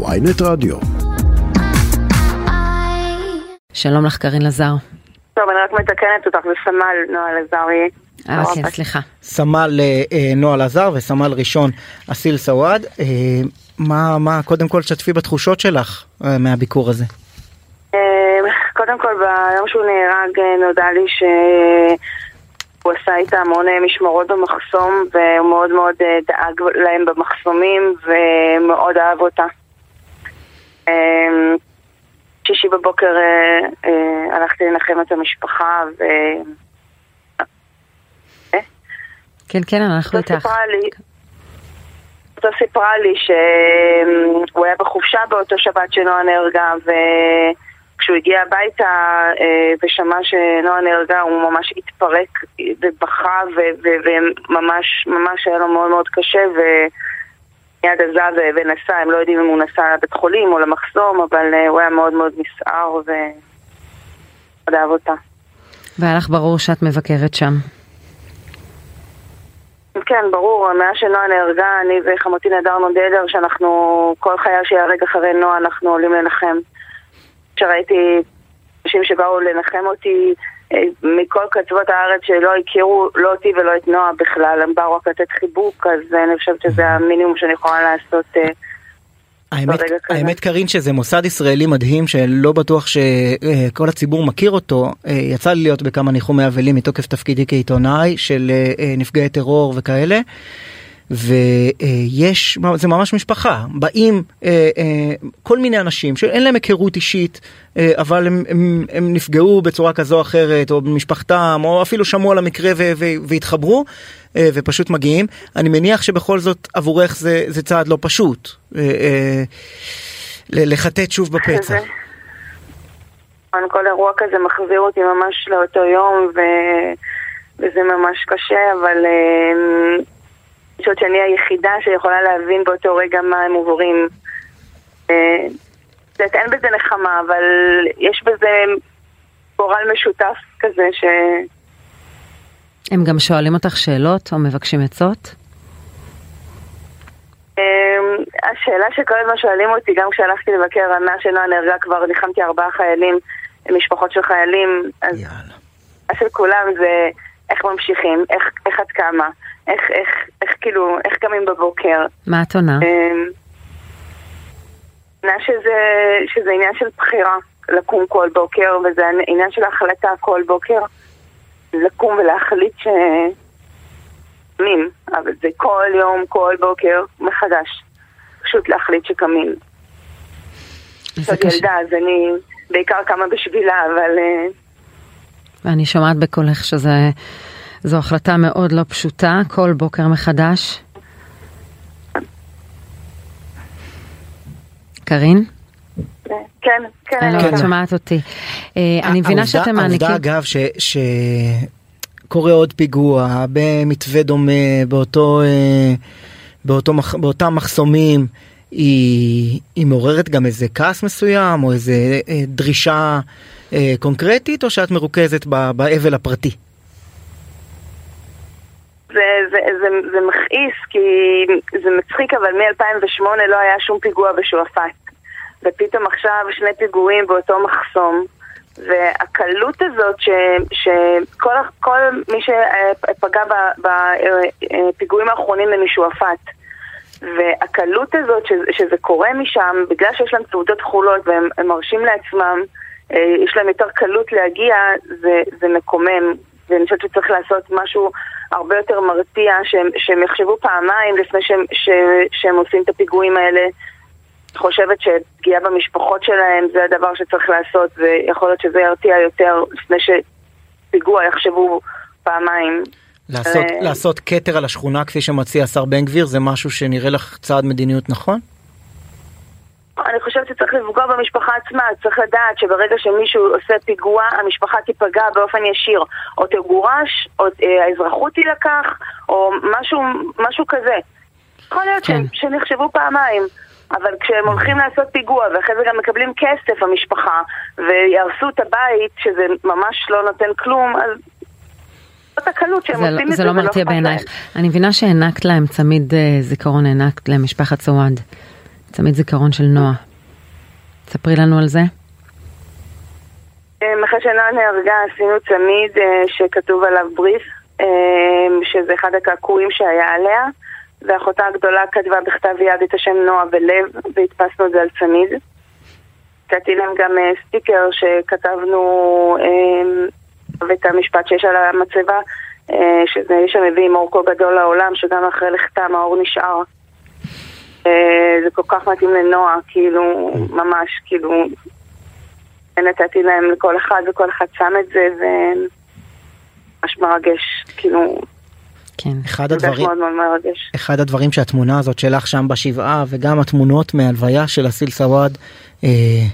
ויינט רדיו. שלום לך קרין לזר. טוב, אני רק מתקנת אותך, זה סמל נועה לזרי. אה, כן, סליחה. סמל אה, נועה לזר וסמל ראשון אסיל סוואד. אה, מה, מה, קודם כל תשתפי בתחושות שלך אה, מהביקור הזה. אה, קודם כל, ביום שהוא נהרג אה, נודע לי שהוא עשה איתה המון אה, משמרות במחסום והוא מאוד מאוד אה, דאג להם במחסומים ומאוד אהב אותה. אה, שישי בבוקר אה, אה, הלכתי לנחם את המשפחה ו... כן, כן, אנחנו איתך. אותו סיפרה לי שהוא היה בחופשה באותו שבת שנועה נהרגה וכשהוא הגיע הביתה אה, ושמע שנועה נהרגה הוא ממש התפרק ובכה ו- ו- וממש ממש היה לו מאוד מאוד קשה ומיד עזב ונסע, הם לא יודעים אם הוא נסע לבית חולים או למחסום אבל אה, הוא היה מאוד מאוד נסער ומאוד אהב אותה. והיה לך ברור שאת מבקרת שם. כן, ברור, מאז שנועה נהרגה, אני וחמותי נדר נודדר, שאנחנו, כל חייל שיהרג אחרי נועה, אנחנו עולים לנחם. כשראיתי אנשים שבאו לנחם אותי אה, מכל קצוות הארץ שלא הכירו, לא אותי ולא את נועה בכלל, הם באו רק לתת חיבוק, אז אני חושבת שזה המינימום שאני יכולה לעשות. אה, האמת. האמת קרין שזה מוסד ישראלי מדהים שלא בטוח שכל הציבור מכיר אותו. אה, יצא לי להיות בכמה ניחומי אבלים מתוקף תפקידי כעיתונאי של אה, אה, נפגעי טרור וכאלה. ויש, זה ממש משפחה, באים אה, אה, כל מיני אנשים שאין להם היכרות אישית, אה, אבל הם, הם, הם נפגעו בצורה כזו או אחרת, או במשפחתם, או אפילו שמעו על המקרה ו- והתחברו, ופשוט מגיעים. אני מניח שבכל זאת עבורך זה, זה צעד לא פשוט, לחטט שוב בפצע. כל אירוע כזה מחזיר אותי ממש לאותו יום, ו... וזה ממש קשה, אבל אה, חושבת שאני היחידה שיכולה להבין באותו רגע מה הם עוברים. אה, את יודעת, אין בזה נחמה, אבל יש בזה גורל משותף כזה ש... הם גם שואלים אותך שאלות או מבקשים עצות? אמ, השאלה שכל הזמן שואלים אותי, גם כשהלכתי לבקר, מאז שנועה נהרגה כבר ניחמתי ארבעה חיילים, משפחות של חיילים, אז יאללה. של כולם זה איך ממשיכים, איך, איך את קמה, איך, איך, איך כאילו, איך קמים בבוקר. מה את עונה? אמ, עניין שזה, שזה עניין של בחירה, לקום כל בוקר, וזה עניין של החלטה כל בוקר, לקום ולהחליט ש... קמים, אבל זה כל יום, כל בוקר, מחדש. פשוט להחליט שקמים. זה קשה. ילדה, אז אני בעיקר קמה בשבילה, אבל... אה, ואני שומעת בקולך שזו החלטה מאוד לא פשוטה, כל בוקר מחדש. קרין? כן, כן, אני לא. שומעת אותי. אה, אני מבינה שאתם מעניקים... העובדה אגב ש... שקורה עוד פיגוע במתווה דומה באותו, אה, באותו, מח- באותם מחסומים היא, היא מעוררת גם איזה כעס מסוים או איזה אה, דרישה אה, קונקרטית או שאת מרוכזת ב- באבל הפרטי? זה, זה, זה, זה מכעיס, כי זה מצחיק, אבל מ-2008 לא היה שום פיגוע בשועפאט. ופתאום עכשיו שני פיגועים באותו מחסום. והקלות הזאת ש, שכל כל מי שפגע בפיגועים האחרונים הם משועפאט. והקלות הזאת שזה, שזה קורה משם, בגלל שיש להם תעודות כחולות והם הם מרשים לעצמם, אה, יש להם יותר קלות להגיע, זה, זה מקומם. ואני חושבת שצריך לעשות משהו הרבה יותר מרתיע, שהם, שהם יחשבו פעמיים לפני שהם, ש, שהם עושים את הפיגועים האלה. חושבת שפגיעה במשפחות שלהם זה הדבר שצריך לעשות, ויכול להיות שזה ירתיע יותר לפני שפיגוע יחשבו פעמיים. לעשות, אה. לעשות כתר על השכונה כפי שמציע השר בן גביר זה משהו שנראה לך צעד מדיניות נכון? אני חושבת שצריך לפגוע במשפחה עצמה, צריך לדעת שברגע שמישהו עושה פיגוע, המשפחה תיפגע באופן ישיר, או תגורש, או אה, האזרחות תילקח, או משהו, משהו כזה. יכול להיות כן. שהם, יחשבו פעמיים, אבל כשהם הולכים לעשות פיגוע, ואחרי זה גם מקבלים כסף, המשפחה, ויהרסו את הבית, שזה ממש לא נותן כלום, אז הקלות שהם זה, עושים לא- את זה זה, לא ולא מרתיע בעינייך. אני מבינה שהענקת להם צמיד אה, זיכרון, הענקת למשפחת סוואד. צמיד זיכרון של נועה. ספרי לנו על זה. אחרי שנועה נהרגה עשינו צמיד שכתוב עליו בריף, שזה אחד הקעקועים שהיה עליה, ואחותה הגדולה כתבה בכתב יד את השם נועה בלב, והדפסנו את זה על צמיד. נתתי להם גם סטיקר שכתבנו ואת המשפט שיש על המצבה, שזה איש המביא עם אורכו גדול לעולם, שגם אחרי לכתם האור נשאר. זה כל כך מתאים לנועה, כאילו, ממש, כאילו, נתתי להם לכל אחד, וכל אחד שם את זה, וממש מרגש, כאילו... כן. אחד הדברים, מאוד מאוד מרגש. אחד הדברים שהתמונה הזאת שלך שם בשבעה וגם התמונות מהלוויה של אסיל סוואד אה, אה,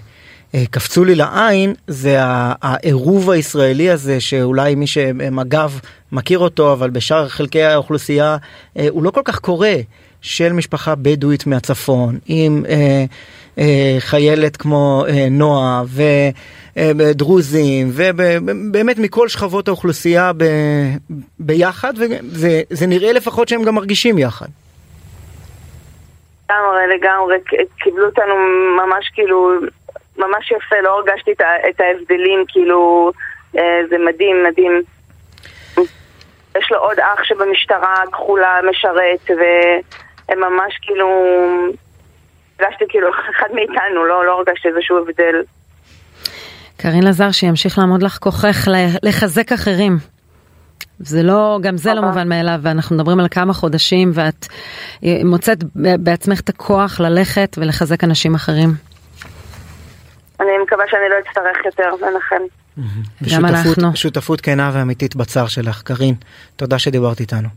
קפצו לי לעין זה העירוב הישראלי הזה שאולי מי שמג"ב מכיר אותו אבל בשאר חלקי האוכלוסייה אה, הוא לא כל כך קורה של משפחה בדואית מהצפון עם אה, אה, חיילת כמו אה, נועה ודרוזים ובאמת מכל שכבות האוכלוסייה ב, ביחד וזה נראה לפחות שהם גם מרגישים יחד. לגמרי, לגמרי, קיבלו אותנו ממש כאילו, ממש יפה, לא הרגשתי את ההבדלים, כאילו, זה מדהים, מדהים. יש לו עוד אח שבמשטרה כחולה משרת, והם ממש כאילו, הרגשתי כאילו אחד מאיתנו, לא, לא הרגשתי איזשהו הבדל. קארין לזר, שימשיך לעמוד לך כוחך לחזק אחרים. זה לא, גם זה לא מובן מאליו, ואנחנו מדברים על כמה חודשים, ואת מוצאת בעצמך את הכוח ללכת ולחזק אנשים אחרים. מקווה שאני לא אצטרך יותר לנחם. גם אנחנו. שותפות כנה ואמיתית בצער שלך. קארין, תודה שדיברת איתנו.